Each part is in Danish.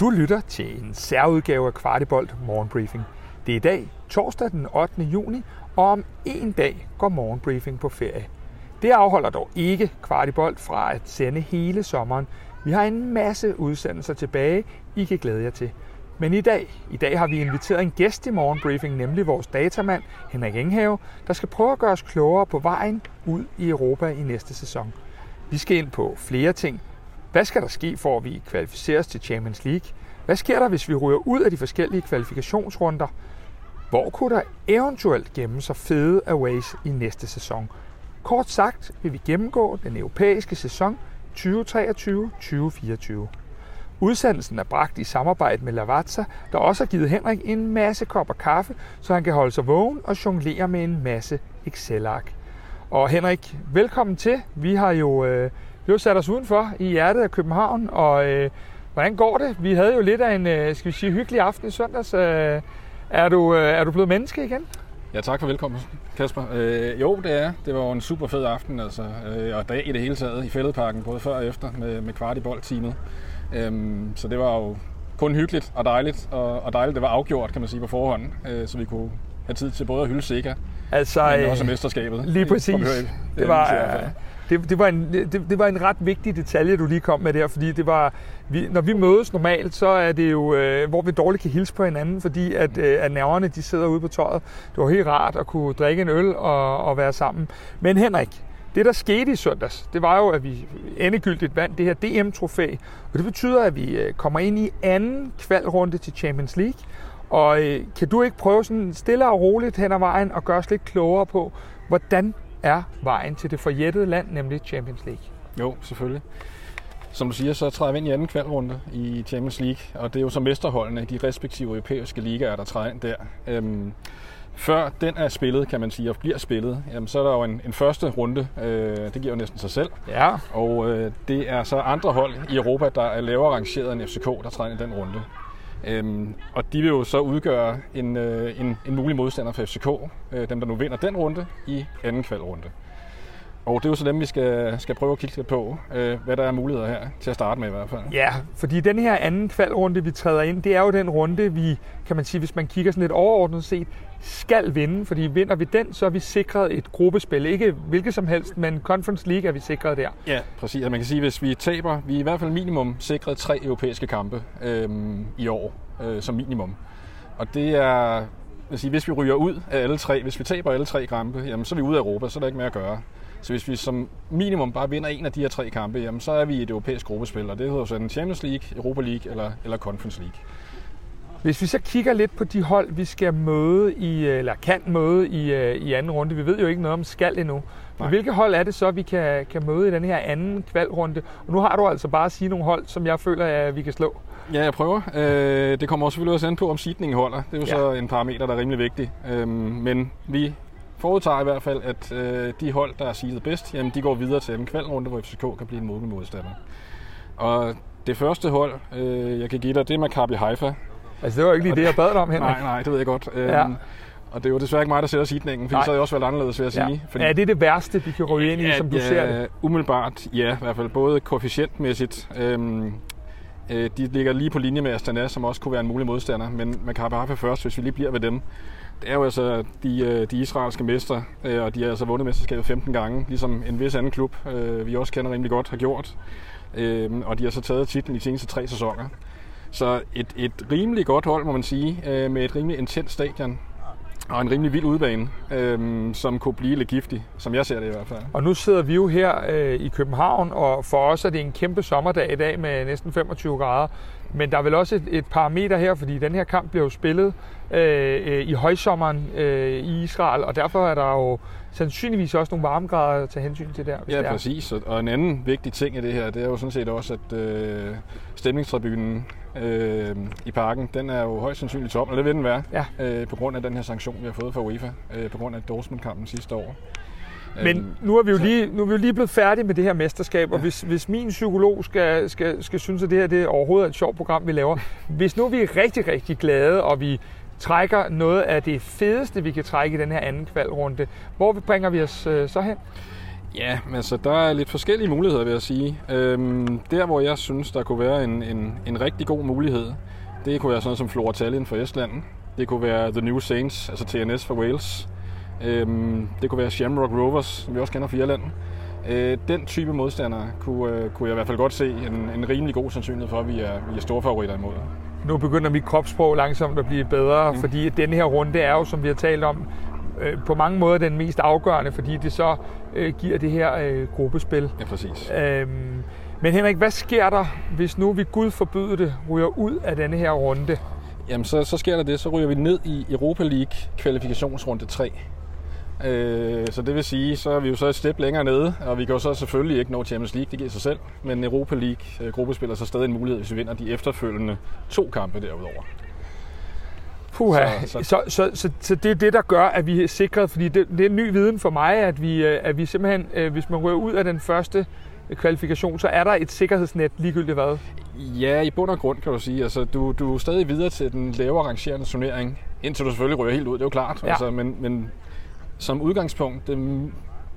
Du lytter til en særudgave af Kvartibolt Morgenbriefing. Det er i dag, torsdag den 8. juni, og om en dag går Morgenbriefing på ferie. Det afholder dog ikke Kvartibolt fra at sende hele sommeren. Vi har en masse udsendelser tilbage, I kan glæde jer til. Men i dag, i dag har vi inviteret en gæst i Morgenbriefing, nemlig vores datamand Henrik Enghave, der skal prøve at gøre os klogere på vejen ud i Europa i næste sæson. Vi skal ind på flere ting, hvad skal der ske, for at vi kvalificeres til Champions League? Hvad sker der, hvis vi ryger ud af de forskellige kvalifikationsrunder? Hvor kunne der eventuelt gemme sig fede aways i næste sæson? Kort sagt vil vi gennemgå den europæiske sæson 2023-2024. Udsendelsen er bragt i samarbejde med Lavazza, der også har givet Henrik en masse kopper kaffe, så han kan holde sig vågen og jonglere med en masse Excel-ark. Og Henrik, velkommen til. Vi har jo øh, vi har sat os udenfor i hjertet af København, og øh, hvordan går det? Vi havde jo lidt af en, øh, skal vi sige, hyggelig aften i søndags. Øh, er, du, øh, er du blevet menneske igen? Ja, tak for velkommen, Kasper. Øh, jo, det er. Det var en super fed aften, altså, øh, og dag i det hele taget i Fælledparken, både før og efter, med, med kvart i boldteamet. Øhm, så det var jo kun hyggeligt og dejligt, og, og dejligt, det var afgjort, kan man sige, på forhånd, øh, så vi kunne have tid til både at hylde Sikker, altså, men også mesterskabet. Lige præcis. Det var, det, det, var en, det, det var en ret vigtig detalje, du lige kom med der, fordi det var, vi, når vi mødes normalt, så er det jo, øh, hvor vi dårligt kan hilse på hinanden, fordi at, øh, at nerverne de sidder ude på tøjet. Det var helt rart at kunne drikke en øl og, og være sammen. Men Henrik, det der skete i søndags, det var jo, at vi endegyldigt vandt det her DM-trofæ, og det betyder, at vi øh, kommer ind i anden kvalrunde til Champions League. Og øh, kan du ikke prøve sådan stille og roligt hen ad vejen og gøre os lidt klogere på, hvordan er vejen til det forjættede land, nemlig Champions League. Jo, selvfølgelig. Som du siger, så træder vi ind i anden kvalrunde i Champions League, og det er jo så mesterholdene i de respektive europæiske ligaer, der træder ind der. Øhm, før den er spillet, kan man sige, og bliver spillet, jamen, så er der jo en, en første runde. Øh, det giver jo næsten sig selv. Ja. Og øh, det er så andre hold i Europa, der er lavere rangeret end FCK, der træder ind i den runde. Øhm, og de vil jo så udgøre en, øh, en, en mulig modstander for FCK, øh, dem der nu vinder den runde i anden kvalrunde. Og det er jo så dem, vi skal, skal prøve at kigge lidt på, øh, hvad der er muligheder her, til at starte med i hvert fald. Ja, fordi den her anden kvalrunde, vi træder ind, det er jo den runde, vi, kan man sige, hvis man kigger sådan lidt overordnet set, skal vinde, fordi vinder vi den, så er vi sikret et gruppespil. Ikke hvilket som helst, men Conference League er vi sikret der. Ja, præcis. Og man kan sige, at hvis vi taber, vi er i hvert fald minimum sikret tre europæiske kampe øhm, i år, øh, som minimum. Og det er, vil sige, hvis vi ryger ud af alle tre, hvis vi taber alle tre kampe, jamen, så er vi ude af Europa, så er der ikke mere at gøre. Så hvis vi som minimum bare vinder en af de her tre kampe, jamen, så er vi i et europæisk gruppespil, og det hedder så en Champions League, Europa League eller, eller Conference League. Hvis vi så kigger lidt på de hold, vi skal møde i, eller kan møde i, øh, i anden runde, vi ved jo ikke noget om skal endnu, men hvilke hold er det så, vi kan, kan møde i den her anden kvalrunde? Og nu har du altså bare at sige nogle hold, som jeg føler, at vi kan slå. Ja, jeg prøver. Øh, det kommer også selvfølgelig også an på, om sidningen holder. Det er jo ja. så en parameter, der er rimelig vigtig. Øh, men vi forudtager i hvert fald, at øh, de hold, der er siget bedst, jamen, de går videre til en kvalrunde, hvor FCK kan blive en mulig modstander. Og det første hold, øh, jeg kan give dig, det er Maccabi Haifa. Altså, det var ikke lige det, jeg bad dig om, Henrik. Nej, nej, det ved jeg godt. Ja. Øhm, og det er jo desværre ikke mig, der sætter sidningen, for så er det også været anderledes, vil jeg sige. Ja. Fordi, er det det værste, de kan ryge ind i, ja, som du ja, ser det? Umiddelbart, ja, i hvert fald både koefficientmæssigt. Øhm, øh, de ligger lige på linje med Astana, som også kunne være en mulig modstander, men Maccabi Haifa først, hvis vi lige bliver ved dem. Det er jo altså de, øh, de israelske mestre, øh, og de har altså vundet mesterskabet 15 gange, ligesom en vis anden klub, øh, vi også kender rimelig godt, har gjort. Og de har så taget titlen i de seneste tre sæsoner. Så et, et rimelig godt hold, må man sige, øh, med et rimelig intens stadion. Og en rimelig vild udbane, øh, som kunne blive lidt giftig, som jeg ser det i hvert fald. Og nu sidder vi jo her øh, i København, og for os er det en kæmpe sommerdag i dag med næsten 25 grader. Men der er vel også et, et parameter her, fordi den her kamp bliver jo spillet øh, øh, i højsommeren øh, i Israel, og derfor er der jo sandsynligvis også nogle varmegrader at tage hensyn til der. Hvis ja, det er. præcis. Og en anden vigtig ting i det her, det er jo sådan set også, at øh, stemningstribunen øh, i parken, den er jo højst sandsynligt top, og det vil den være, ja. øh, på grund af den her sanktion, vi har fået fra UEFA, øh, på grund af Dortmund-kampen sidste år. Men øhm, nu er vi jo lige, nu er vi jo lige blevet færdige med det her mesterskab, og hvis, hvis min psykolog skal, skal, skal synes, at det her det er overhovedet et sjovt program, vi laver, hvis nu vi er rigtig, rigtig glade, og vi trækker noget af det fedeste, vi kan trække i den her anden kvalrunde, hvor bringer vi os øh, så hen? Ja, men altså, der er lidt forskellige muligheder, vil jeg sige. Øhm, der, hvor jeg synes, der kunne være en, en, en rigtig god mulighed, det kunne være sådan noget som Flora Tallinn for Estland. Det kunne være The New Saints, altså TNS for Wales. Øhm, det kunne være Shamrock Rovers, som vi også kender fra Irland. Øh, den type modstandere kunne, øh, kunne jeg i hvert fald godt se en, en rimelig god sandsynlighed for, at vi er, vi er store favoritter imod. Nu begynder mit kropssprog langsomt at blive bedre, mm. fordi den her runde er jo, som vi har talt om, øh, på mange måder den mest afgørende, fordi det så øh, giver det her øh, gruppespil. Ja, præcis. Øhm, men Henrik, hvad sker der, hvis nu vi Gud forbyder det, ryger ud af denne her runde? Jamen, så, så sker der det, så ryger vi ned i Europa League kvalifikationsrunde 3. Øh, så det vil sige, så er vi jo så et step længere nede, og vi kan jo så selvfølgelig ikke nå Champions League, det giver sig selv, men Europa League øh, gruppespiller så stadig en mulighed, hvis vi vinder de efterfølgende to kampe derudover. Puha. Så, så, så, så, så, så det er det, der gør, at vi er sikret, fordi det, det er en ny viden for mig, at vi, øh, at vi simpelthen, øh, hvis man rører ud af den første kvalifikation, så er der et sikkerhedsnet ligegyldigt hvad? Ja, i bund og grund kan du sige. Altså, du, du er stadig videre til den lavere rangerende turnering, indtil du selvfølgelig ryger helt ud, det er jo klart. Ja. Altså, men, men som udgangspunkt, det,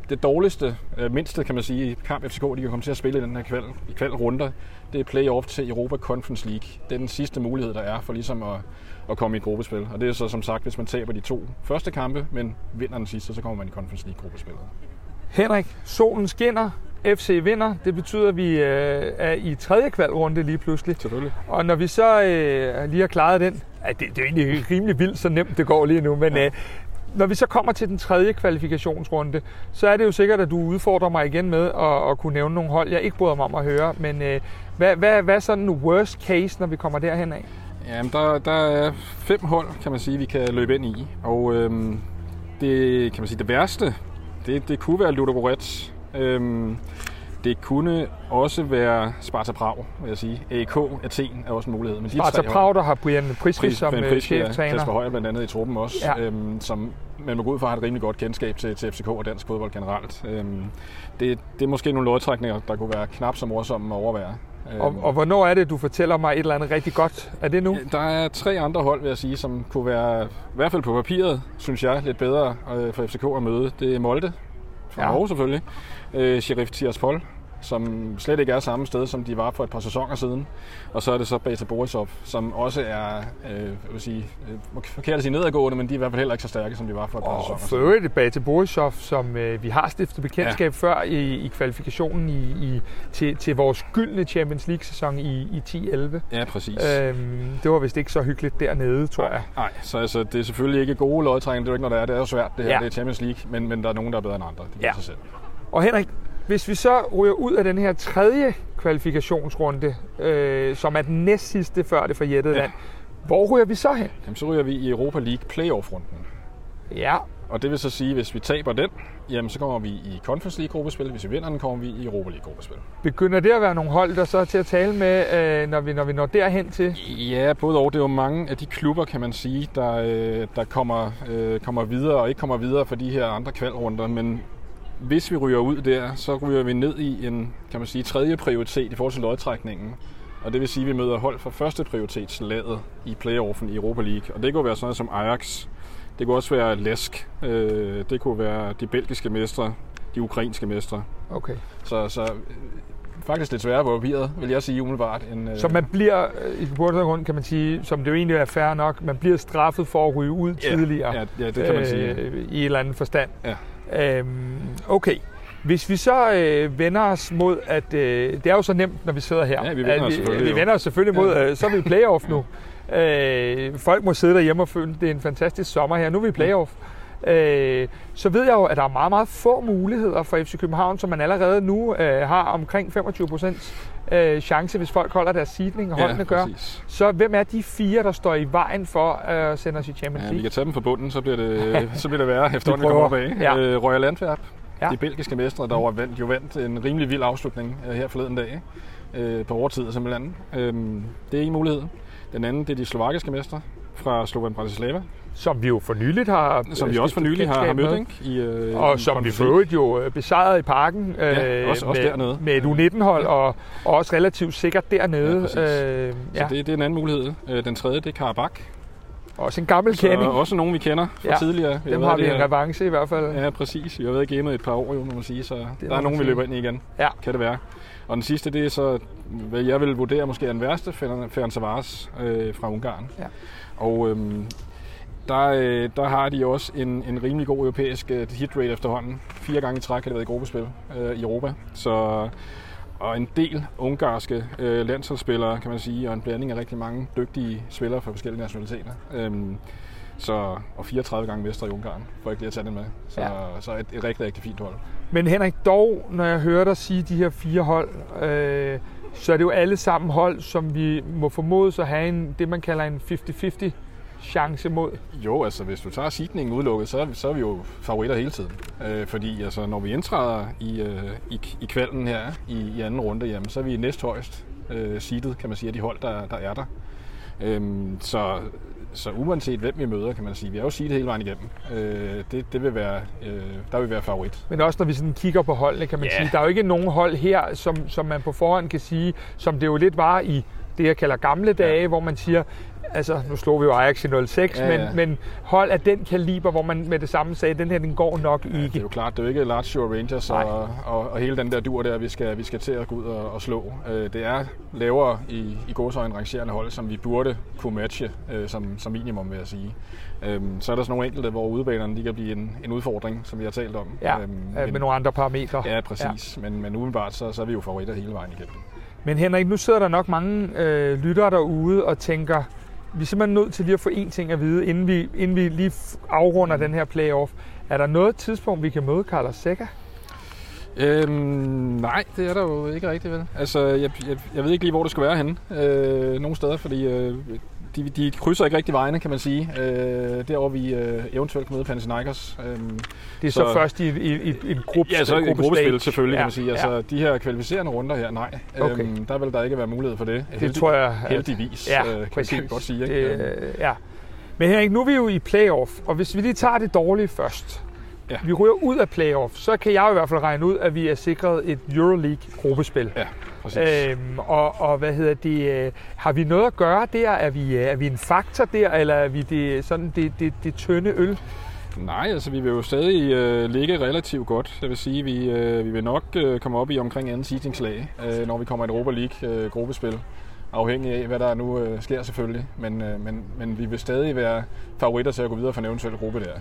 det dårligste, øh, mindste kan man sige, kamp FCK, de kan komme til at spille i den her kval, i kvalrunder, det er playoff til Europa Conference League. Det er den sidste mulighed, der er for ligesom at, at komme i gruppespil. Og det er så som sagt, hvis man taber de to første kampe, men vinder den sidste, så kommer man i Conference League gruppespillet. Henrik, solen skinner, FC vinder. Det betyder, at vi øh, er i tredje kvalrunde lige pludselig. Selvfølgelig. Og når vi så øh, lige har klaret den, ja, det, det er egentlig rimelig vildt, så nemt det går lige nu, men ja. øh, når vi så kommer til den tredje kvalifikationsrunde, så er det jo sikkert, at du udfordrer mig igen med at, at kunne nævne nogle hold, jeg ikke bryder mig om at høre. Men øh, hvad, hvad, hvad er sådan en worst case, når vi kommer derhen af? Jamen, der, der er fem hold, kan man sige, vi kan løbe ind i. Og øhm, det, kan man sige, det værste, det, det kunne være Ludogorets. Øhm, det kunne også være Sparta Prag, vil jeg sige. AK Athen er også en mulighed. Men de Sparta Prag, der har Brian Priske Pris, som Priske, cheftræner. Kasper Højer blandt andet i truppen også, ja. øhm, som man må gå ud fra har et rimelig godt kendskab til, til FCK og dansk fodbold generelt. Øhm, det, det er måske nogle lodtrækninger, der kunne være knap så morsomme at overvære. Og, øhm. og hvornår er det, du fortæller mig et eller andet rigtig godt? Er det nu? Der er tre andre hold, vil jeg sige, som kunne være, i hvert fald på papiret, synes jeg, lidt bedre øh, for FCK at møde. Det er Molde, fra ja. Norge selvfølgelig, øh, Sheriff Tiraspol som slet ikke er samme sted, som de var for et par sæsoner siden. Og så er det så Beta Borisov, som også er, øh, jeg vil sige, øh, forkert at sige nedadgående, men de er i hvert fald heller ikke så stærke, som de var for et par og sæsoner siden. Og for øvrigt Beta Borisov, som øh, vi har stiftet bekendtskab ja. før i, i kvalifikationen i, i, til, til vores gyldne Champions League-sæson i, i 10-11. Ja, præcis. Øhm, det var vist ikke så hyggeligt dernede, tror jeg. Nej, så altså, det er selvfølgelig ikke gode lodtrækninger, det er jo ikke, når det er. Det er jo svært, det her, ja. det er Champions League, men, men der er nogen, der er bedre end andre. Det ja. sig selv. Og Henrik, hvis vi så ryger ud af den her tredje kvalifikationsrunde, øh, som er den næst sidste før det forjættede ja. land, hvor ryger vi så hen? Jamen, så ryger vi i Europa League playoff-runden. Ja. Og det vil så sige, at hvis vi taber den, jamen så kommer vi i Conference League gruppespil. Hvis vi vinder den, kommer vi i Europa League gruppespil. Begynder det at være nogle hold, der så er til at tale med, øh, når, vi, når vi når derhen til? Ja, både og. Det er jo mange af de klubber, kan man sige, der, øh, der kommer, øh, kommer videre og ikke kommer videre for de her andre kvalrunder. Men hvis vi ryger ud der, så ryger vi ned i en, kan man sige, tredje prioritet i forhold til lodtrækningen. Og det vil sige, at vi møder hold for første prioritetslaget i playoffen i Europa League. Og det kunne være sådan noget som Ajax. Det kunne også være Lesk. Øh, det kunne være de belgiske mestre, de ukrainske mestre. Okay. Så, så faktisk lidt sværere på papiret, vil jeg sige umiddelbart. End, så man bliver, i grund kan man sige, som det jo egentlig er fair nok, man bliver straffet for at ryge ud ja, tidligere. Ja, ja, det kan man sige. Øh, I en eller anden forstand. Ja. Øhm, okay. Hvis vi så øh, vender os mod, at øh, det er jo så nemt, når vi sidder her. Ja, vi vender os selvfølgelig. Vi, vi vender os selvfølgelig mod, øh, så er vi i playoff nu. Øh, folk må sidde derhjemme og føle, det er en fantastisk sommer her. Nu er vi i playoff. Øh, så ved jeg jo, at der er meget, meget få muligheder for FC København, som man allerede nu øh, har omkring 25 procent øh, chance, hvis folk holder deres seedning, og holdene ja, gør. Så hvem er de fire, der står i vejen for at sende os i Champions League? Ja, vi kan tage dem fra bunden, så bliver det, så bliver det værre, efter vi kommer op af. Ja. Øh, Royal Antwerp, ja. de belgiske mestre, der var vandt, jo vandt en rimelig vild afslutning øh, her forleden dag, øh, på overtid simpelthen. Øh, det er en mulighed. Den anden, det er de slovakiske mestre fra Slovan Bratislava, som vi jo for nyligt har Som vi også for nyligt har, har mødt, ikke? I, øh, og som vi for øvrigt jo øh, besejrede i parken ja, øh, også, også med, dernede. med et U19-hold, ja. og, og også relativt sikkert dernede. Ja, øh, ja. Så det, det er en anden mulighed. Øh, den tredje, det er Karabakh. Også en gammel kending. Så også nogen, vi kender fra Ja, tidligere. Dem har vi en revanche i hvert fald. Ja, præcis. Vi har været i gamet et par år, jo, må man sige, så må der er nogen, vi løber ind i igen. Ja. Kan det være. Og den sidste, det er så, hvad jeg vil vurdere måske er den værste, Ferenc Savaras øh, fra Ungarn. Ja. Og øhm, der, øh, der har de også en, en rimelig god europæisk øh, hit rate efterhånden. Fire gange i træk har det været i gruppespil øh, i Europa. Så, og en del ungarske øh, landsholdsspillere, kan man sige, og en blanding af rigtig mange dygtige spillere fra forskellige nationaliteter. Øhm, så, og 34 gange mestre i Ungarn, for ikke lige at tage det med. Så, Ja. så et, et rigtig, rigtig fint hold. Men Henrik, dog, når jeg hører dig sige de her fire hold, øh, så er det jo alle sammen hold, som vi må formodes at have en, det, man kalder en 50-50 chance mod. Jo, altså hvis du tager seedningen udelukket, så er, vi, så er vi jo favoritter hele tiden. Øh, fordi altså, når vi indtræder i, øh, i, i kvalden her i, i anden runde, jamen, så er vi næsthøjst øh, seedet, kan man sige, af de hold, der, der er der. Øhm, så, så uanset hvem vi møder, kan man sige, vi er jo seedet hele vejen igennem. Øh, det, det vil være, øh, der vil være favorit. Men også når vi sådan kigger på holdene, kan man Ja. sige, der er jo ikke nogen hold her, som, som man på forhånd kan sige, som det jo lidt var i det, jeg kalder gamle dage, ja. hvor man siger, altså nu slog vi jo Ajax i 06, Ja, men, ja. men hold af den kaliber, hvor man med det samme sagde, den her, den går nok Det er ikke. jo klart, det er jo ikke Lazio og Rangers og, og, og hele den der dur der, vi skal, vi skal til at gå ud og, og slå. Øh, det er lavere i, i gåsøjne rangerende hold, som vi burde kunne matche øh, som, som minimum, vil jeg sige. Øhm, så er der sådan nogle enkelte, hvor udebanerne de kan blive en, en udfordring, som vi har talt om. Ja, Øhm, øh, med nogle andre parametre. Ja, præcis. Ja. Men, men umiddelbart, så, så er vi jo favoritter hele vejen igennem. Men Henrik, nu sidder der nok mange øh, lyttere derude og tænker, vi er simpelthen nødt til lige at få én ting at vide, inden vi, inden vi lige afrunder den her playoff. Er der noget tidspunkt, vi kan møde Carlos Seca? Øhm, nej, det er der jo ikke rigtigt, vel? Altså, jeg, jeg, jeg ved ikke lige, hvor det skal være henne. Øh, nogle steder, fordi øh, de, de krydser ikke rigtig vejene, kan man sige. Øh, derovre vi øh, eventuelt kan møde Panathinaikos. Øh, Det er så, så først i, i, i, i en gruppe ja, så et gruppespil selvfølgelig, ja, kan man sige. Altså, Ja, de her kvalificerende runder her, nej. Okay. Øhm, der vil der ikke være mulighed for det. det tror jeg... at- Heldigvis, Ja, øh, kan, præcis. kan vi godt sige. Ikke? Øhm, Det, øh, ja. Men Henrik, nu er vi jo i playoff, og hvis vi lige tager det dårlige først. Ja. Vi ryger ud af playoff, så kan jeg i hvert fald regne ud, at vi er sikret et Euroleague-gruppespil. ja, præcis. Øhm, og, og hvad hedder det? Øh, har vi noget at gøre der? Er vi, øh, er vi en faktor der, eller er vi det, sådan det, det, det tynde øl? Nej, altså vi vil jo stadig øh, ligge relativt godt. Jeg vil sige, vi, øh, vi vil nok øh, komme op i omkring anden seedingslag, øh, når vi kommer i et Europa League øh, gruppespil. Afhængig af, hvad der nu øh, sker selvfølgelig. Men, øh, men, men vi vil stadig være favoritter til at gå videre for en eventuel gruppe der.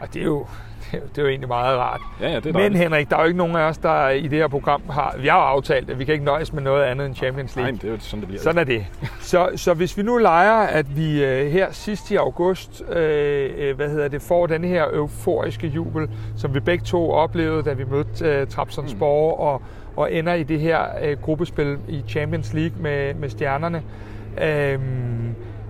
Og det er jo, det er er jo egentlig meget rart. Ja, ja, det er Men. Henrik, der er jo ikke nogen af os, der i det her program har... Vi har jo aftalt, at vi kan ikke nøjes med noget andet end Champions Nej, League. men det er jo sådan, det bliver. Sådan er det. Så, så hvis vi nu leger, at vi øh, her sidst i august øh, øh, hvad hedder det, får den her euforiske jubel, som vi begge to oplevede, da vi mødte øh, Trabzonspor mm. og, og ender i det her øh, gruppespil i Champions League med, med stjernerne, øh,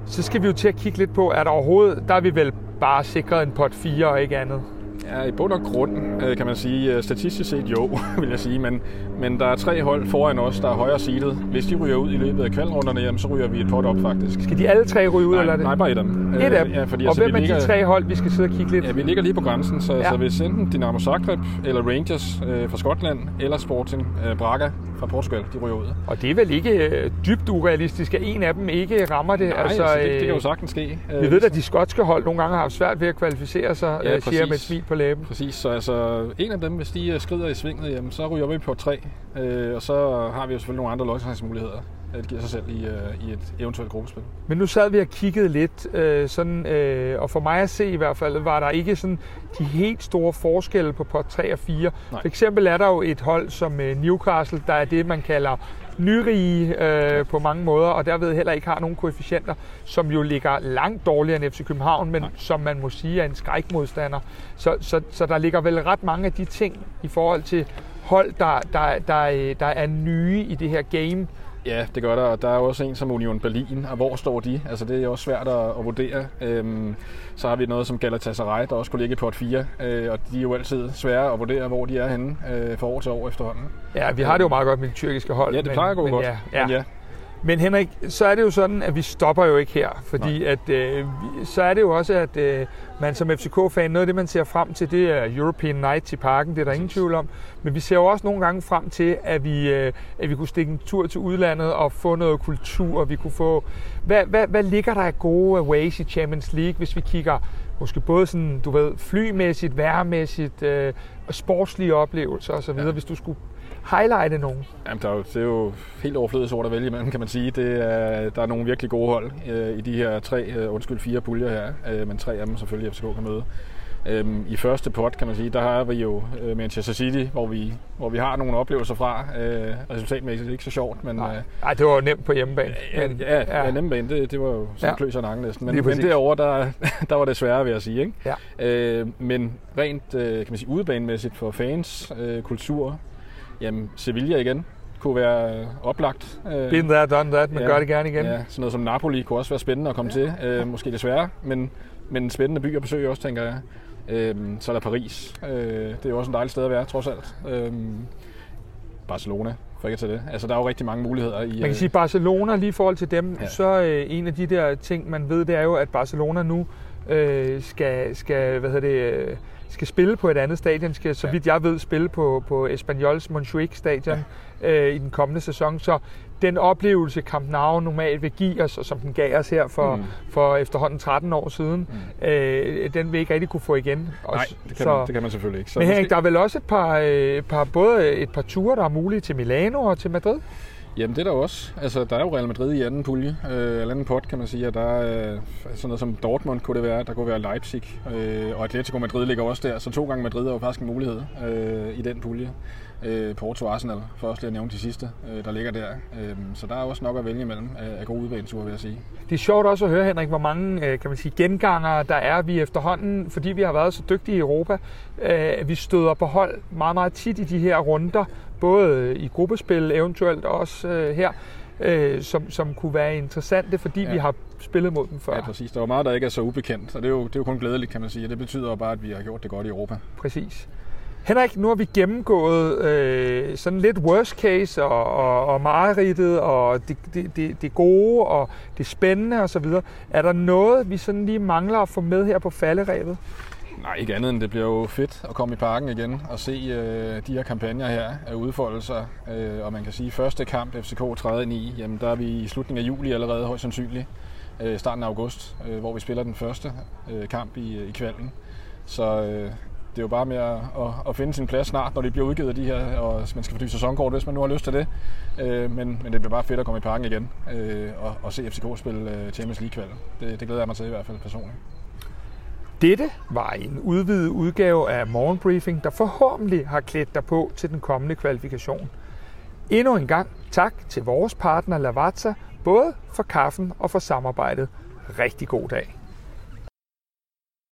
så skal vi jo til at kigge lidt på, at overhovedet, der er vi vel bare sikret en pot 4 og ikke andet. Ja, i bund og grund øh, kan man sige, øh, statistisk set jo, vil jeg sige, men, men der er tre hold foran os, der er højere seedet. Hvis de ryger ud i løbet af kvalrunderne, jamen, så ryger vi et pot op faktisk. Skal de alle tre ryge ud, nej, eller er det? nej, bare et af dem. Et af dem. Ja, fordi, og altså, hvem er ligger, de tre hold, vi skal sidde og kigge lidt? Ja, vi ligger lige på grænsen, så Ja. altså, hvis enten Dynamo Zagreb eller Rangers øh, fra Skotland, eller Sporting øh, Braga fra Portugal, de ryger ud. Og det er vel ikke øh, dybt urealistisk, at en af dem ikke rammer det. Nej, altså, altså det, det kan jo øh, sagtens ske. Vi ved at de skotske hold nogle gange har haft svært ved at kvalificere sig, Ja, ja, siger jeg med et præcis. smil på læben. Præcis, så altså, en af dem, hvis de øh, skrider i svinget, jamen, så ryger vi på tre. Øh, og så har vi jo selvfølgelig nogle andre lodtrækningsmuligheder. Øh, Det giver sig selv i, øh, i et eventuelt gruppespil. Men nu sad vi og kiggede lidt, øh, sådan, øh, og for mig at se i hvert fald, var der ikke sådan de helt store forskelle på pot 3 og 4. Nej. For eksempel er der jo et hold som øh, Newcastle, der er det, man kalder nyrige øh, på mange måder, og derved heller ikke har nogen koefficienter, som jo ligger langt dårligere end FC København, men Nej. som man må sige er en skrækmodstander. Så, så, så der ligger vel ret mange af de ting i forhold til hold, der, der, der, øh, der er nye i det her game. Ja, det gør der. Og der er også en som Union Berlin, og hvor står de? Altså, det er også svært at, at vurdere. Øhm, så har vi noget som Galatasaray, der også kunne ligge i pot 4, øh, og de er jo altid svære at vurdere, hvor de er henne øh, fra år til år efterhånden. Ja, vi har det jo meget godt med de tyrkiske hold. Ja, det men- plejer at gå men godt. Ja, ja. Men ja, Men Henrik, så er det jo sådan, at vi stopper jo ikke her, fordi at, øh, så er det jo også, at øh, man som FCK-fan, noget af det, man ser frem til, det er European Nights i parken, det er der ingen tvivl om. Men vi ser jo også nogle gange frem til, at vi, øh, at vi kunne stikke en tur til udlandet og få noget kultur, vi kunne få... Hvad, hvad, hvad ligger der af gode ways i Champions League, hvis vi kigger måske både sådan, du ved, flymæssigt, værmæssigt, øh, sportslige oplevelser osv., ja. hvis du skulle highlighte nogen? Jamen, der er jo, det er jo helt overflødigt sort at vælge imellem, kan man sige. Det er, der er nogle virkelig gode hold øh, i de her tre, øh, undskyld, fire puljer her, øh, men tre af dem selvfølgelig FCK kan møde. Øhm, I første pot, kan man sige, der har vi jo øh, Manchester City, hvor vi, hvor vi har nogle oplevelser fra. Øh, resultatmæssigt ikke så sjovt, men... Nej, øh, Ej, det var nemt på hjemmebane. Men, ja, ja. ja nemmebane, det, det var jo sådan ja. kløs og nakken næsten. Men, men derovre, der, der var det sværere, vil jeg sige. Ikke? Ja. Øh, men rent, øh, kan man sige, udebanemæssigt for fans, øh, kultur, jamen Sevilla igen, kunne være oplagt. Øh, Been there, done that, men ja, gør det gerne igen. Ja, sådan noget som Napoli kunne også være spændende at komme ja. til. Øh, måske desværre, men, men spændende by at besøge også, tænker jeg. Øhm, så er der Paris. Øh, det er jo også en dejlig sted at være, trods alt. Øhm, Barcelona, for ikke at tage det. Altså, der er jo rigtig mange muligheder. I, Man kan øh, sige, Barcelona, lige i forhold til dem, ja. så øh, en af de der ting, man ved, det er jo, at Barcelona nu øh, skal, skal, hvad hedder det, øh, skal spille på et andet stadion, skal, så vidt jeg ved, spille på, på Espanyols Montjuic stadion ja. øh, i den kommende sæson. Så den oplevelse, Camp Nou normalt vil give os, og som den gav os her for, mm. for efterhånden 13 år siden, mm. øh, den vil ikke rigtig kunne få igen. Også, Nej, det kan, så, man, det kan man selvfølgelig ikke. Så men Henrik, der er vel også et par, øh, par, både et par ture, der er mulige til Milano og til Madrid? Jamen det er der også. Altså, der er jo Real Madrid i anden pulje, øh, eller anden pot, kan man sige. Og der er øh, sådan noget som Dortmund kunne det være, der kunne være Leipzig, øh, og Atletico Madrid ligger også der. Så to gange Madrid er jo faktisk en mulighed øh, i den pulje. Øh, Porto Arsenal, for også lige at nævne de sidste, øh, der ligger der. Øh, så der er også nok at vælge imellem af, af gode udbaneture, vil jeg sige. Det er sjovt også at høre, Henrik, hvor mange øh, kan man sige, genganger der er vi efterhånden, fordi vi har været så dygtige i Europa. Øh, vi støder på hold meget, meget tit i de her runder, både i gruppespil eventuelt også øh, her, øh, som, som kunne være interessante, fordi ja. vi har spillet mod dem før. Ja, præcis. Der er meget, der ikke er så ubekendt, og det er jo, det er jo kun glædeligt, kan man sige. Det betyder jo bare, at vi har gjort det godt i Europa. Præcis. Henrik, nu har vi gennemgået øh, sådan lidt worst case og, og, og mareridtet og det, det, det, det gode og det spændende osv. Er der noget, vi sådan lige mangler at få med her på falderæbet? Nej, ikke andet end det bliver jo fedt at komme i parken igen og se øh, de her kampagner her af udfoldelser. Øh, og man kan sige, at første kamp FCK træder ind i, jamen der er vi i slutningen af juli allerede højst sandsynligt. Øh, starten af august, øh, hvor vi spiller den første øh, kamp i, øh, i kvalden. Så øh, det er jo bare med at, at, at finde sin plads snart, når de bliver udgivet de her, og man skal fordybe sæsonkort, hvis man nu har lyst til det. Øh, men, men det bliver bare fedt at komme i parken igen øh, og, og se FCK spille øh, Champions League-kvalg. Det, det glæder jeg mig til i hvert fald personligt. Dette var en udvidet udgave af Morgenbriefing, der forhåbentlig har klædt dig på til den kommende kvalifikation. Endnu en gang tak til vores partner Lavazza, både for kaffen og for samarbejdet. Rigtig god dag.